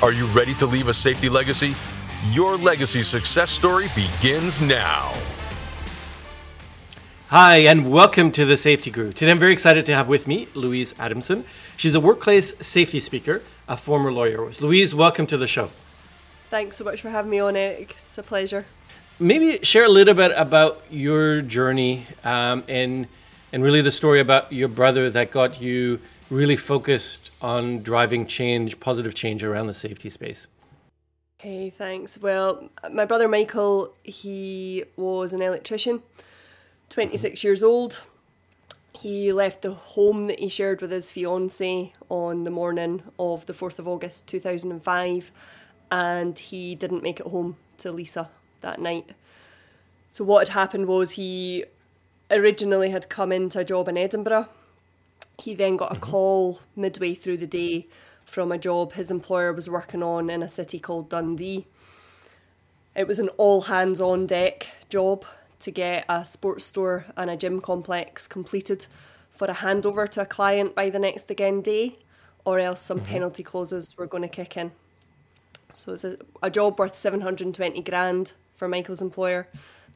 Are you ready to leave a safety legacy? Your legacy success story begins now. Hi, and welcome to the Safety Guru. Today I'm very excited to have with me Louise Adamson. She's a workplace safety speaker, a former lawyer. Louise, welcome to the show. Thanks so much for having me on, Eric. It's a pleasure. Maybe share a little bit about your journey um, and and really the story about your brother that got you really focused on driving change, positive change around the safety space. Okay, thanks. Well, my brother Michael, he was an electrician, 26 years old. He left the home that he shared with his fiance on the morning of the 4th of August 2005 and he didn't make it home to Lisa that night. So, what had happened was he originally had come into a job in Edinburgh. He then got a mm-hmm. call midway through the day from a job his employer was working on in a city called Dundee. It was an all hands on deck job to get a sports store and a gym complex completed for a handover to a client by the next again day, or else some mm-hmm. penalty clauses were going to kick in. So it's a, a job worth 720 grand for Michael's employer.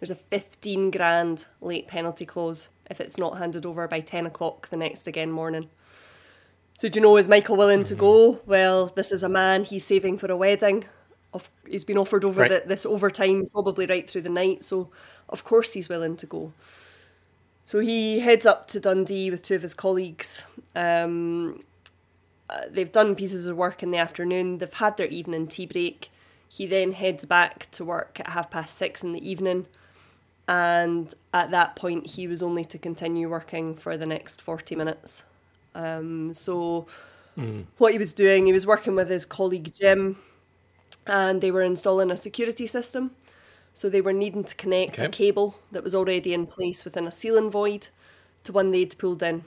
There's a 15 grand late penalty clause if it's not handed over by 10 o'clock the next again morning. So do you know, is Michael willing to go? Mm-hmm. Well, this is a man, he's saving for a wedding. Of, he's been offered over right. the, this overtime probably right through the night, so of course he's willing to go. So he heads up to Dundee with two of his colleagues. Um, uh, they've done pieces of work in the afternoon. They've had their evening tea break. He then heads back to work at half past six in the evening. And at that point, he was only to continue working for the next 40 minutes. Um, so mm. what he was doing, he was working with his colleague Jim, and they were installing a security system. So they were needing to connect okay. a cable that was already in place within a ceiling void to one they'd pulled in.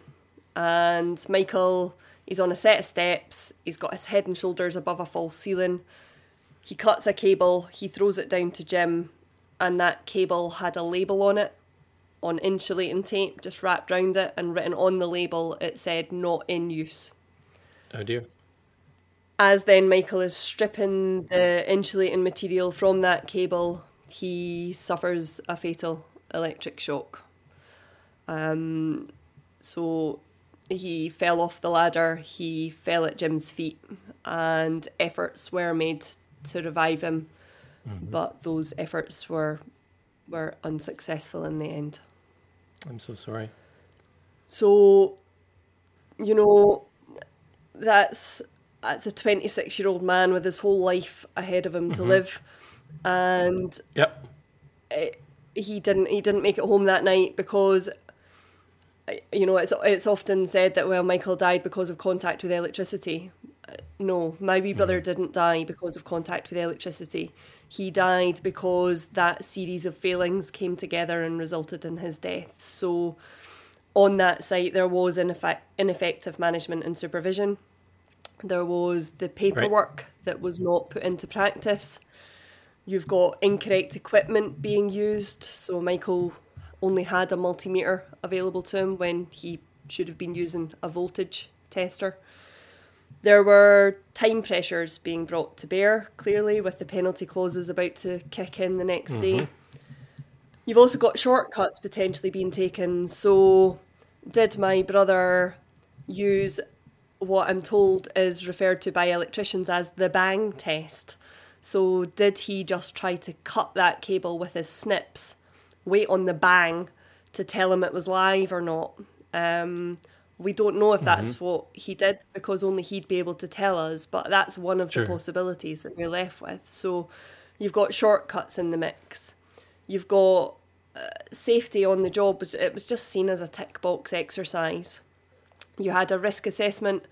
And Michael, he's on a set of steps. He's got his head and shoulders above a false ceiling. He cuts a cable. He throws it down to Jim, and that cable had a label on it on insulating tape just wrapped around it and written on the label it said not in use. Oh dear. As then Michael is stripping the insulating material from that cable, he suffers a fatal electric shock. Um, so he fell off the ladder, he fell at Jim's feet, and efforts were made to revive him, mm-hmm. but those efforts were were unsuccessful in the end. I'm so sorry. So, you know, that's that's a 26 year old man with his whole life ahead of him to mm-hmm. live, and yep, it, he didn't he didn't make it home that night because. You know, it's it's often said that well, Michael died because of contact with electricity. No, my wee brother mm. didn't die because of contact with electricity he died because that series of failings came together and resulted in his death. So, on that site, there was ineff- ineffective management and supervision. There was the paperwork right. that was not put into practice. You've got incorrect equipment being used. So, Michael only had a multimeter available to him when he should have been using a voltage tester. There were time pressures being brought to bear, clearly, with the penalty clauses about to kick in the next mm-hmm. day. You've also got shortcuts potentially being taken. So, did my brother use what I'm told is referred to by electricians as the bang test? So, did he just try to cut that cable with his snips, wait on the bang to tell him it was live or not? Um, we don't know if that's mm-hmm. what he did because only he'd be able to tell us, but that's one of sure. the possibilities that we're left with. So you've got shortcuts in the mix. You've got uh, safety on the job, it was just seen as a tick box exercise. You had a risk assessment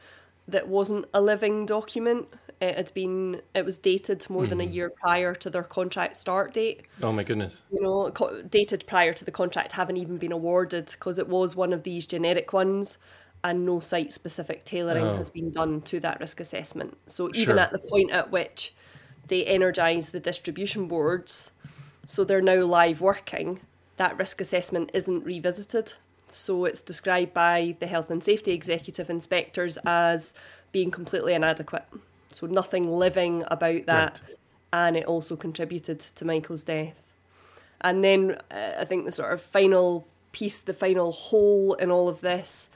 that wasn't a living document. It had been it was dated more than a mm-hmm. year prior to their contract start date. Oh my goodness. You know, co- dated prior to the contract having even been awarded because it was one of these generic ones, and no site specific tailoring Oh. has been done to that risk assessment. So even Sure. at the point at which they energise the distribution boards, so they're now live working, that risk assessment isn't revisited. So it's described by the health and safety executive inspectors as being completely inadequate. So nothing living about that, and it also contributed to Michael's death. And then uh, I think the sort of final piece, the final hole in all of this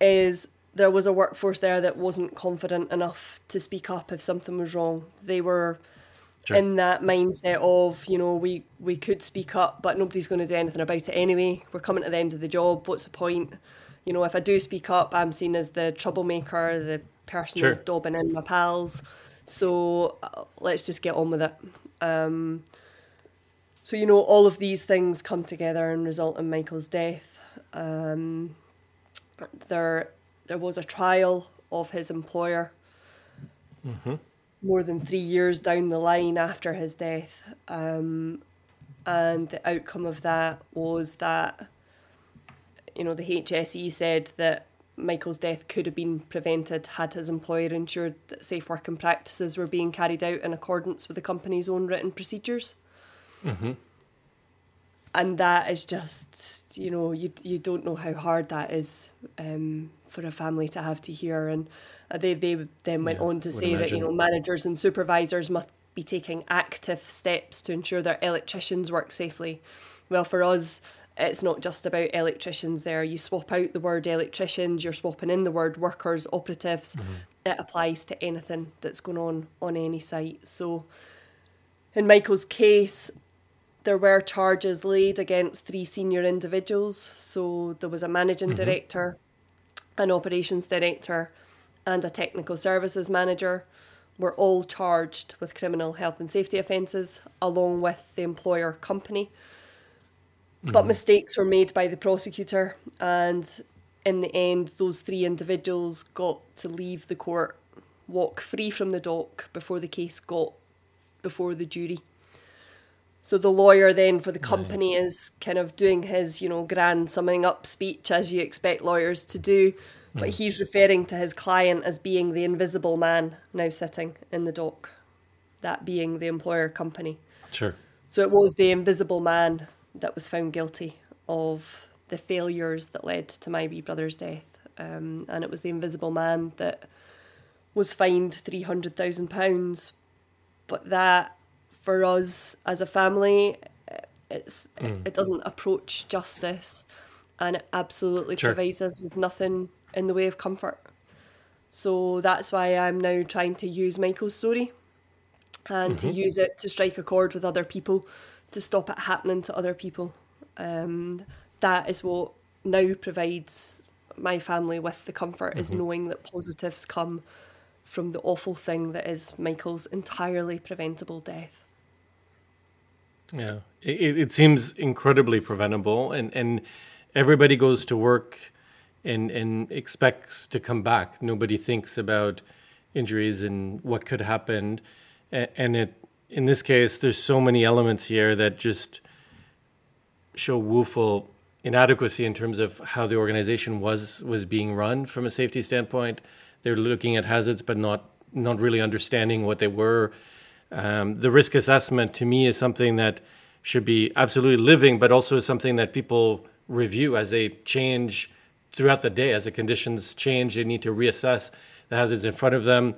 is there was a workforce there that wasn't confident enough to speak up if something was wrong. They were Sure. in that mindset of, you know, we, we could speak up, but nobody's going to do anything about it anyway. We're coming to the end of the job. What's the point? You know, if I do speak up, I'm seen as the troublemaker, the person Sure. dobbing in my pals. So uh, let's just get on with it. Um, so you know, all of these things come together and result in Michael's death. Um, there, there was a trial of his employer. More than three years down the line after his death, um, and the outcome of that was that, you know, the HSE said that Michael's death could have been prevented had his employer ensured that safe working practices were being carried out in accordance with the company's own written procedures. And that is just, you know, you you don't know how hard that is um, for a family to have to hear. And they they then went Yeah, on to say that you know managers and supervisors must be taking active steps to ensure their electricians work safely. Well, for us, it's not just about electricians there. You swap out the word electricians, you're swapping in the word workers, operatives. Mm-hmm. It applies to anything that's going on on any site. So, in Michael's case, there were charges laid against three senior individuals. So, there was a managing mm-hmm. director, an operations director, and a technical services manager were all charged with criminal health and safety offences along with the employer company. But mm-hmm. mistakes were made by the prosecutor, and in the end, those three individuals got to leave the court, walk free from the dock before the case got before the jury. So the lawyer then for the company is kind of doing his, you know, grand summing up speech as you expect lawyers to do, but mm-hmm. he's referring to his client as being the invisible man now sitting in the dock, that being the employer company. Sure. So it was the invisible man that was found guilty of the failures that led to my wee brother's death. Um, and it was the invisible man that was fined £300,000. But that, for us as a family, it's, Mm. it doesn't approach justice and it absolutely Sure. provides us with nothing in the way of comfort. So that's why I'm now trying to use Michael's story and to use it to strike a chord with other people to stop it happening to other people. Um, that is what now provides my family with the comfort is knowing that positives come from the awful thing that is Michael's entirely preventable death. Yeah, it, it- seems incredibly preventable, and and everybody goes to work and and expects to come back. Nobody thinks about injuries and what could happen, A- and it in this case, there's so many elements here that just show woeful inadequacy in terms of how the organization was was being run from a safety standpoint. They're looking at hazards, but not not really understanding what they were. Um, the risk assessment to me is something that should be absolutely living, but also something that people review as they change throughout the day. As the conditions change, they need to reassess the hazards in front of them.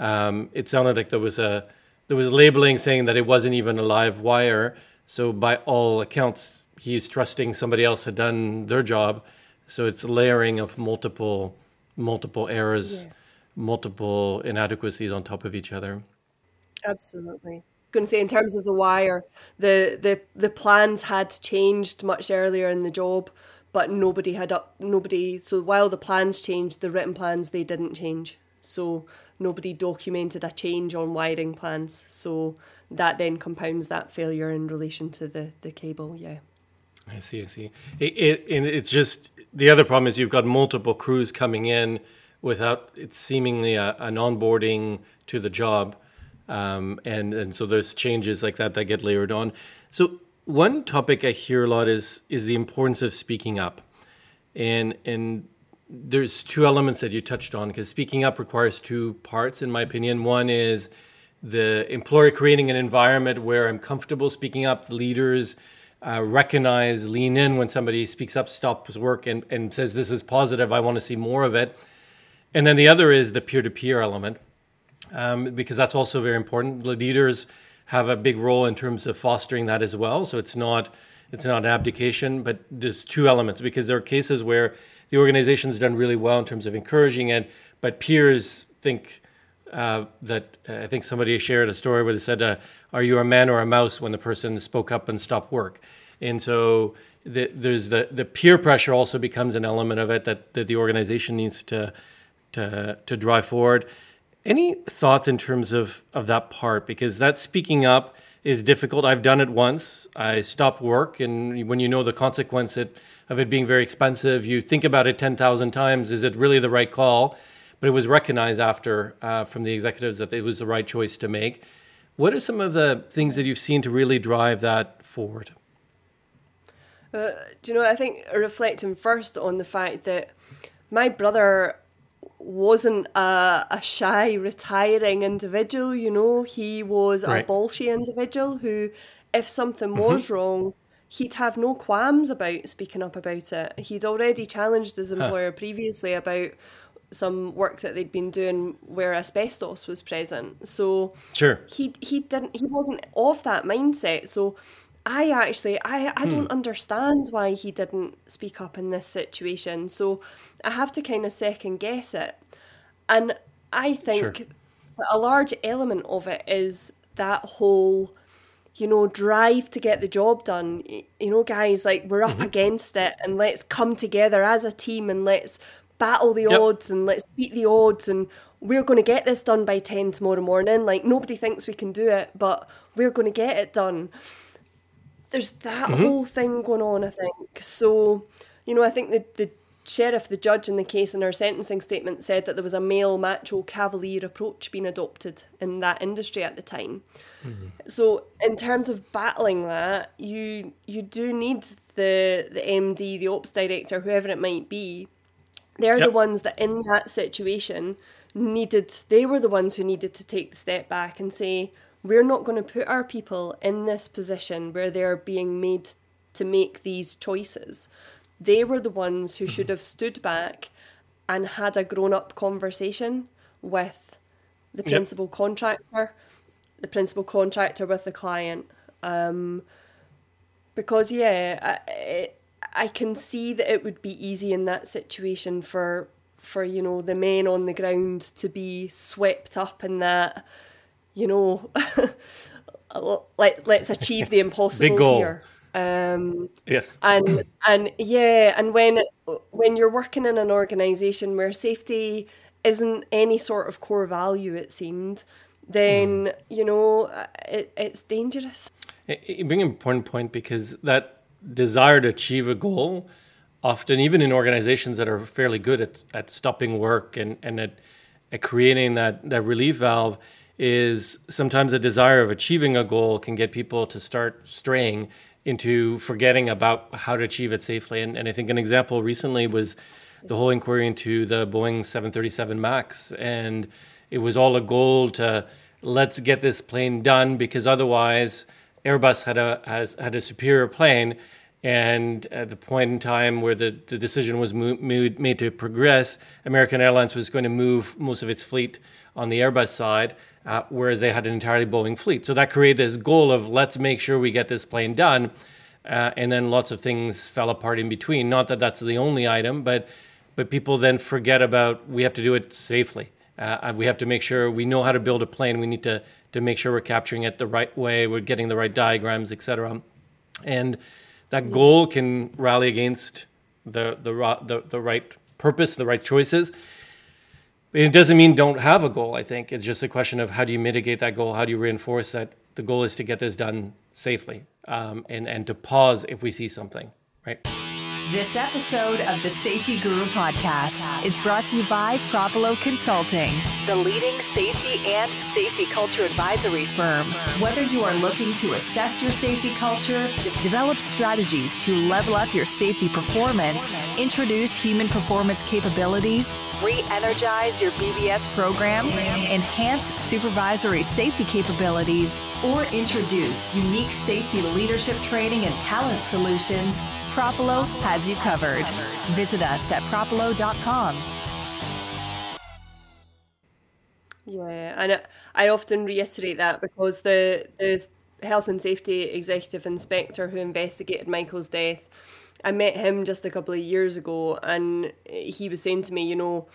Um, it sounded like there was a there was labeling saying that it wasn't even a live wire. So by all accounts, he's trusting somebody else had done their job. So it's layering of multiple multiple errors, multiple inadequacies on top of each other. Absolutely. Going to say in terms of the wire, the the the plans had changed much earlier in the job, but nobody had up nobody. So while the plans changed, the written plans they didn't change. So nobody documented a change on wiring plans. So that then compounds that failure in relation to the the cable. Yeah. I see. I see. It, it and it's just the other problem is you've got multiple crews coming in without it seemingly a, an onboarding to the job. Um, and and so there's changes like that that get layered on. So one topic I hear a lot is is the importance of speaking up, and and there's two elements that you touched on because speaking up requires two parts, in my opinion. One is the employer creating an environment where I'm comfortable speaking up. The leaders uh, recognize, lean in when somebody speaks up, stops work, and, and says, This is positive. I want to see more of it. And then the other is the peer to peer element, um, because that's also very important. The leaders have a big role in terms of fostering that as well. So it's not it's not abdication, but there's two elements because there are cases where the organization's done really well in terms of encouraging it, but peers think uh, that uh, I think somebody shared a story where they said, uh, "Are you a man or a mouse?" when the person spoke up and stopped work, and so the, there's the the peer pressure also becomes an element of it that, that the organization needs to to to drive forward. Any thoughts in terms of of that part because that speaking up is difficult. I've done it once. I stopped work, and when you know the consequence it, of it being very expensive, you think about it ten thousand times. Is it really the right call? But it was recognized after uh, from the executives that it was the right choice to make. What are some of the things that you've seen to really drive that forward? Uh, do you know? I think reflecting first on the fact that my brother wasn't a, a shy, retiring individual. You know, he was right. a bolshy individual who, if something mm-hmm. was wrong, he'd have no qualms about speaking up about it. He'd already challenged his employer huh. previously about some work that they'd been doing where asbestos was present. So sure, he he didn't he wasn't of that mindset. So I actually I I don't hmm. understand why he didn't speak up in this situation. So I have to kind of second guess it. And I think sure. a large element of it is that whole you know drive to get the job done you know guys like we're up mm-hmm. against it and let's come together as a team and let's battle the yep. odds and let's beat the odds and we're going to get this done by 10 tomorrow morning like nobody thinks we can do it but we're going to get it done there's that mm-hmm. whole thing going on, I think. So, you know, I think the, the sheriff, the judge in the case in her sentencing statement said that there was a male macho cavalier approach being adopted in that industry at the time. Mm-hmm. So in terms of battling that, you you do need the the MD, the ops director, whoever it might be. They're yep. the ones that in that situation needed they were the ones who needed to take the step back and say, we're not going to put our people in this position where they're being made to make these choices. They were the ones who should have stood back and had a grown up conversation with the principal yep. contractor, the principal contractor with the client. Um, because, yeah, I, I can see that it would be easy in that situation for for you know the men on the ground to be swept up in that you know, let let's achieve the impossible Big goal. here. Um, yes. And and yeah, and when when you're working in an organisation where safety isn't any sort of core value, it seemed, then mm. you know it, it's dangerous. You bring an important point because that desire to achieve a goal, often even in organizations that are fairly good at, at stopping work and, and at, at creating that, that relief valve, is sometimes a desire of achieving a goal can get people to start straying into forgetting about how to achieve it safely. And, and I think an example recently was the whole inquiry into the Boeing 737 MAX. And it was all a goal to let's get this plane done because otherwise Airbus had a, has, had a superior plane. And at the point in time where the, the decision was mo- made to progress, American Airlines was going to move most of its fleet on the Airbus side uh, whereas they had an entirely Boeing fleet. So that created this goal of let's make sure we get this plane done. Uh, and then lots of things fell apart in between. Not that that's the only item, but but people then forget about we have to do it safely. Uh, we have to make sure we know how to build a plane. We need to to make sure we're capturing it the right way. We're getting the right diagrams, etc. And that goal can rally against the the the, the right purpose, the right choices. It doesn't mean don't have a goal. I think it's just a question of how do you mitigate that goal? How do you reinforce that the goal is to get this done safely um, and and to pause if we see something, right? This episode of the Safety Guru podcast is brought to you by Propulo Consulting, the leading safety and safety culture advisory firm. Whether you are looking to assess your safety culture, de- develop strategies to level up your safety performance, introduce human performance capabilities, re energize your BBS program, enhance supervisory safety capabilities, or introduce unique safety leadership training and talent solutions, Propulo has you covered. Visit us at propulo.com. Yeah, and I often reiterate that because the the health and safety executive inspector who investigated Michael's death, I met him just a couple of years ago, and he was saying to me, you know,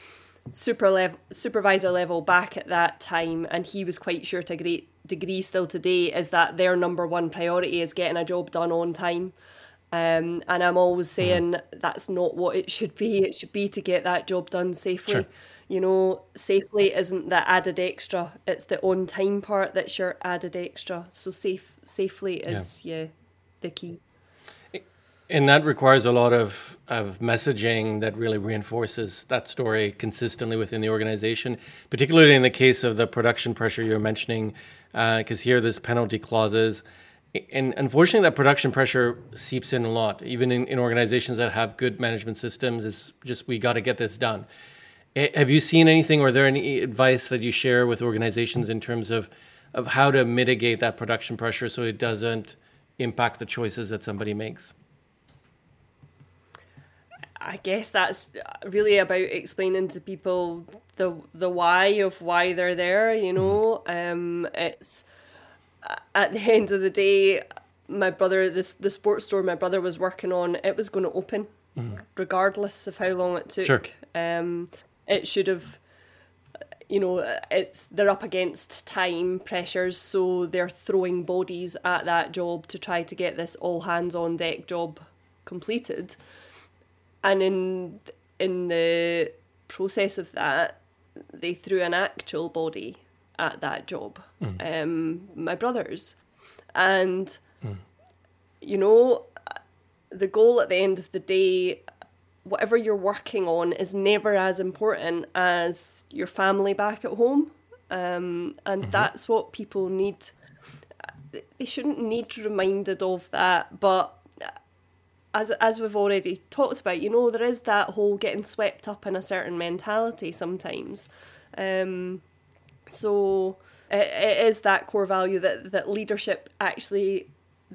super level supervisor level back at that time, and he was quite sure to a great degree still today is that their number one priority is getting a job done on time. Um, and I'm always saying that's not what it should be. It should be to get that job done safely. Sure. You know, safely isn't the added extra. It's the on time part that's your added extra. So safe safely is yeah, the key. And that requires a lot of, of messaging that really reinforces that story consistently within the organization, particularly in the case of the production pressure you're mentioning, because here there's penalty clauses. And unfortunately, that production pressure seeps in a lot, even in, in organizations that have good management systems. It's just, we got to get this done. Have you seen anything, or are there any advice that you share with organizations in terms of, of how to mitigate that production pressure so it doesn't impact the choices that somebody makes? I guess that's really about explaining to people the the why of why they're there. You know, um, it's at the end of the day, my brother, this the sports store my brother was working on, it was going to open, regardless of how long it took. Sure. Um, it should have. You know, it's they're up against time pressures, so they're throwing bodies at that job to try to get this all hands on deck job completed and in in the process of that, they threw an actual body at that job, um, my brother's, and you know, the goal at the end of the day, whatever you're working on, is never as important as your family back at home, um, and that's what people need. They shouldn't need reminded of that, but as as we've already talked about, you know, there is that whole getting swept up in a certain mentality sometimes. Um, so it, it is that core value that that leadership actually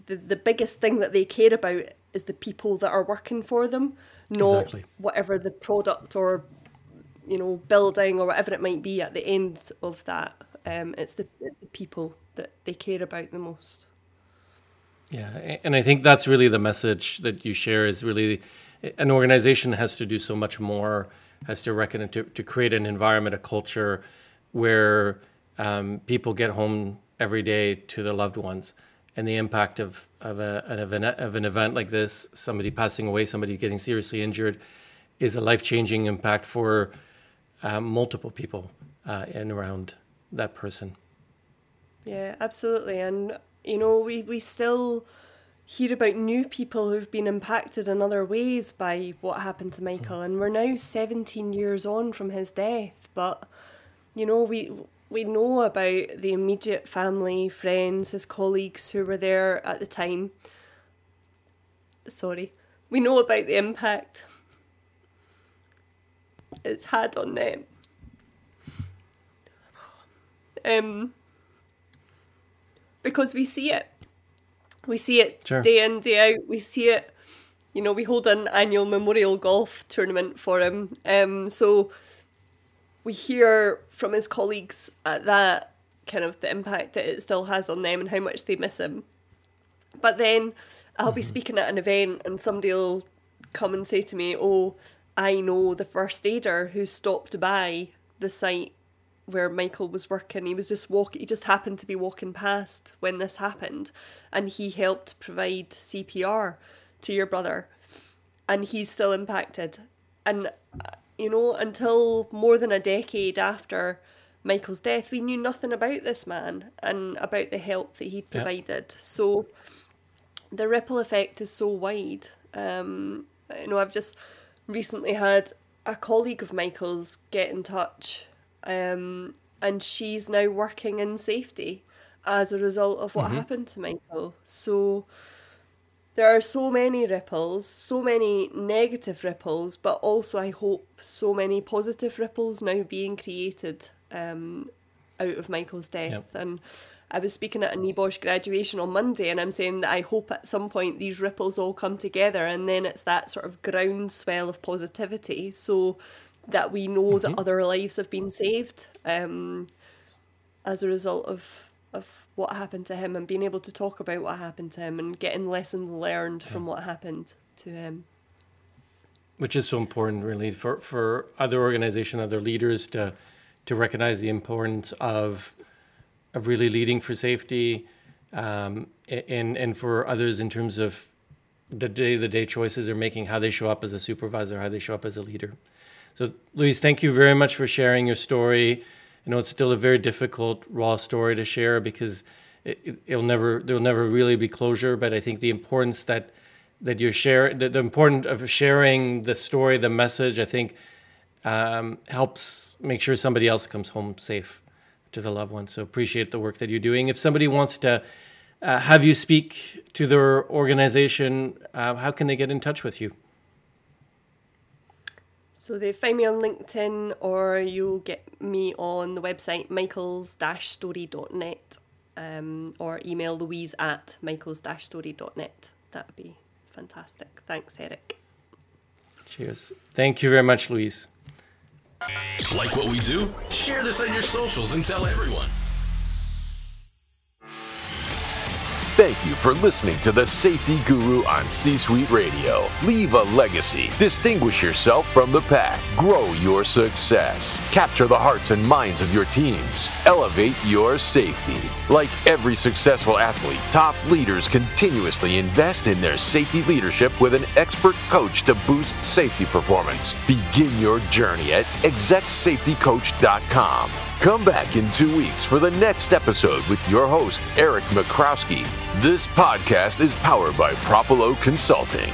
the the biggest thing that they care about is the people that are working for them, not Exactly. whatever the product or you know building or whatever it might be at the end of that. Um, it's the, it's the people that they care about the most. Yeah, and I think that's really the message that you share is really an organization has to do so much more, has to reckon to, to create an environment, a culture where um, people get home every day to their loved ones. And the impact of, of, a, an, of an event like this, somebody passing away, somebody getting seriously injured, is a life changing impact for uh, multiple people uh, and around that person. Yeah, absolutely. And, you know, we, we still hear about new people who've been impacted in other ways by what happened to Michael. And we're now 17 years on from his death. But, you know, we we know about the immediate family, friends, his colleagues who were there at the time. Sorry. We know about the impact it's had on them. Um, because we see it. We see it Sure. day in, day out. We see it. You know, we hold an annual memorial golf tournament for him. Um, so we hear from his colleagues at that kind of the impact that it still has on them and how much they miss him. But then I'll be speaking at an event and somebody will come and say to me, Oh, I know the first aider who stopped by the site where Michael was working. He was just walk he just happened to be walking past when this happened and he helped provide CPR to your brother and he's still impacted. And uh, you know, until more than a decade after Michael's death, we knew nothing about this man and about the help that he provided. So the ripple effect is so wide. Um, You know, I've just recently had a colleague of Michael's get in touch, um, and she's now working in safety as a result of what mm-hmm. happened to Michael. So there are so many ripples, so many negative ripples, but also I hope so many positive ripples now being created um, out of Michael's death. Yep. And I was speaking at a NEBOSH graduation on Monday, and I'm saying that I hope at some point these ripples all come together, and then it's that sort of groundswell of positivity, so that we know mm-hmm. that other lives have been saved um, as a result of of what happened to him, and being able to talk about what happened to him, and getting lessons learned yeah. from what happened to him. Which is so important, really, for for other organizations, other leaders to to recognize the importance of of really leading for safety, um, and and for others in terms of the day to day choices they're making, how they show up as a supervisor, how they show up as a leader. So, Louise, thank you very much for sharing your story. I know it's still a very difficult, raw story to share because it, will never there'll never really be closure. But I think the importance that that you're share the, the importance of sharing the story, the message, I think um, helps make sure somebody else comes home safe to the loved one. So appreciate the work that you're doing. If somebody wants to uh, have you speak to their organization, uh, how can they get in touch with you? So they find me on LinkedIn or you'll get me on the website michaels-story.net um, or email louise at michaels-story.net. That would be fantastic. Thanks, Eric. Cheers. Thank you very much, Louise. Like what we do? Share this on your socials and tell everyone. Thank you for listening to the Safety Guru on C Suite Radio. Leave a legacy. Distinguish yourself from the pack. Grow your success. Capture the hearts and minds of your teams. Elevate your safety. Like every successful athlete, top leaders continuously invest in their safety leadership with an expert coach to boost safety performance. Begin your journey at execsafetycoach.com. Come back in two weeks for the next episode with your host, Eric Michrowski. This podcast is powered by Propulo Consulting.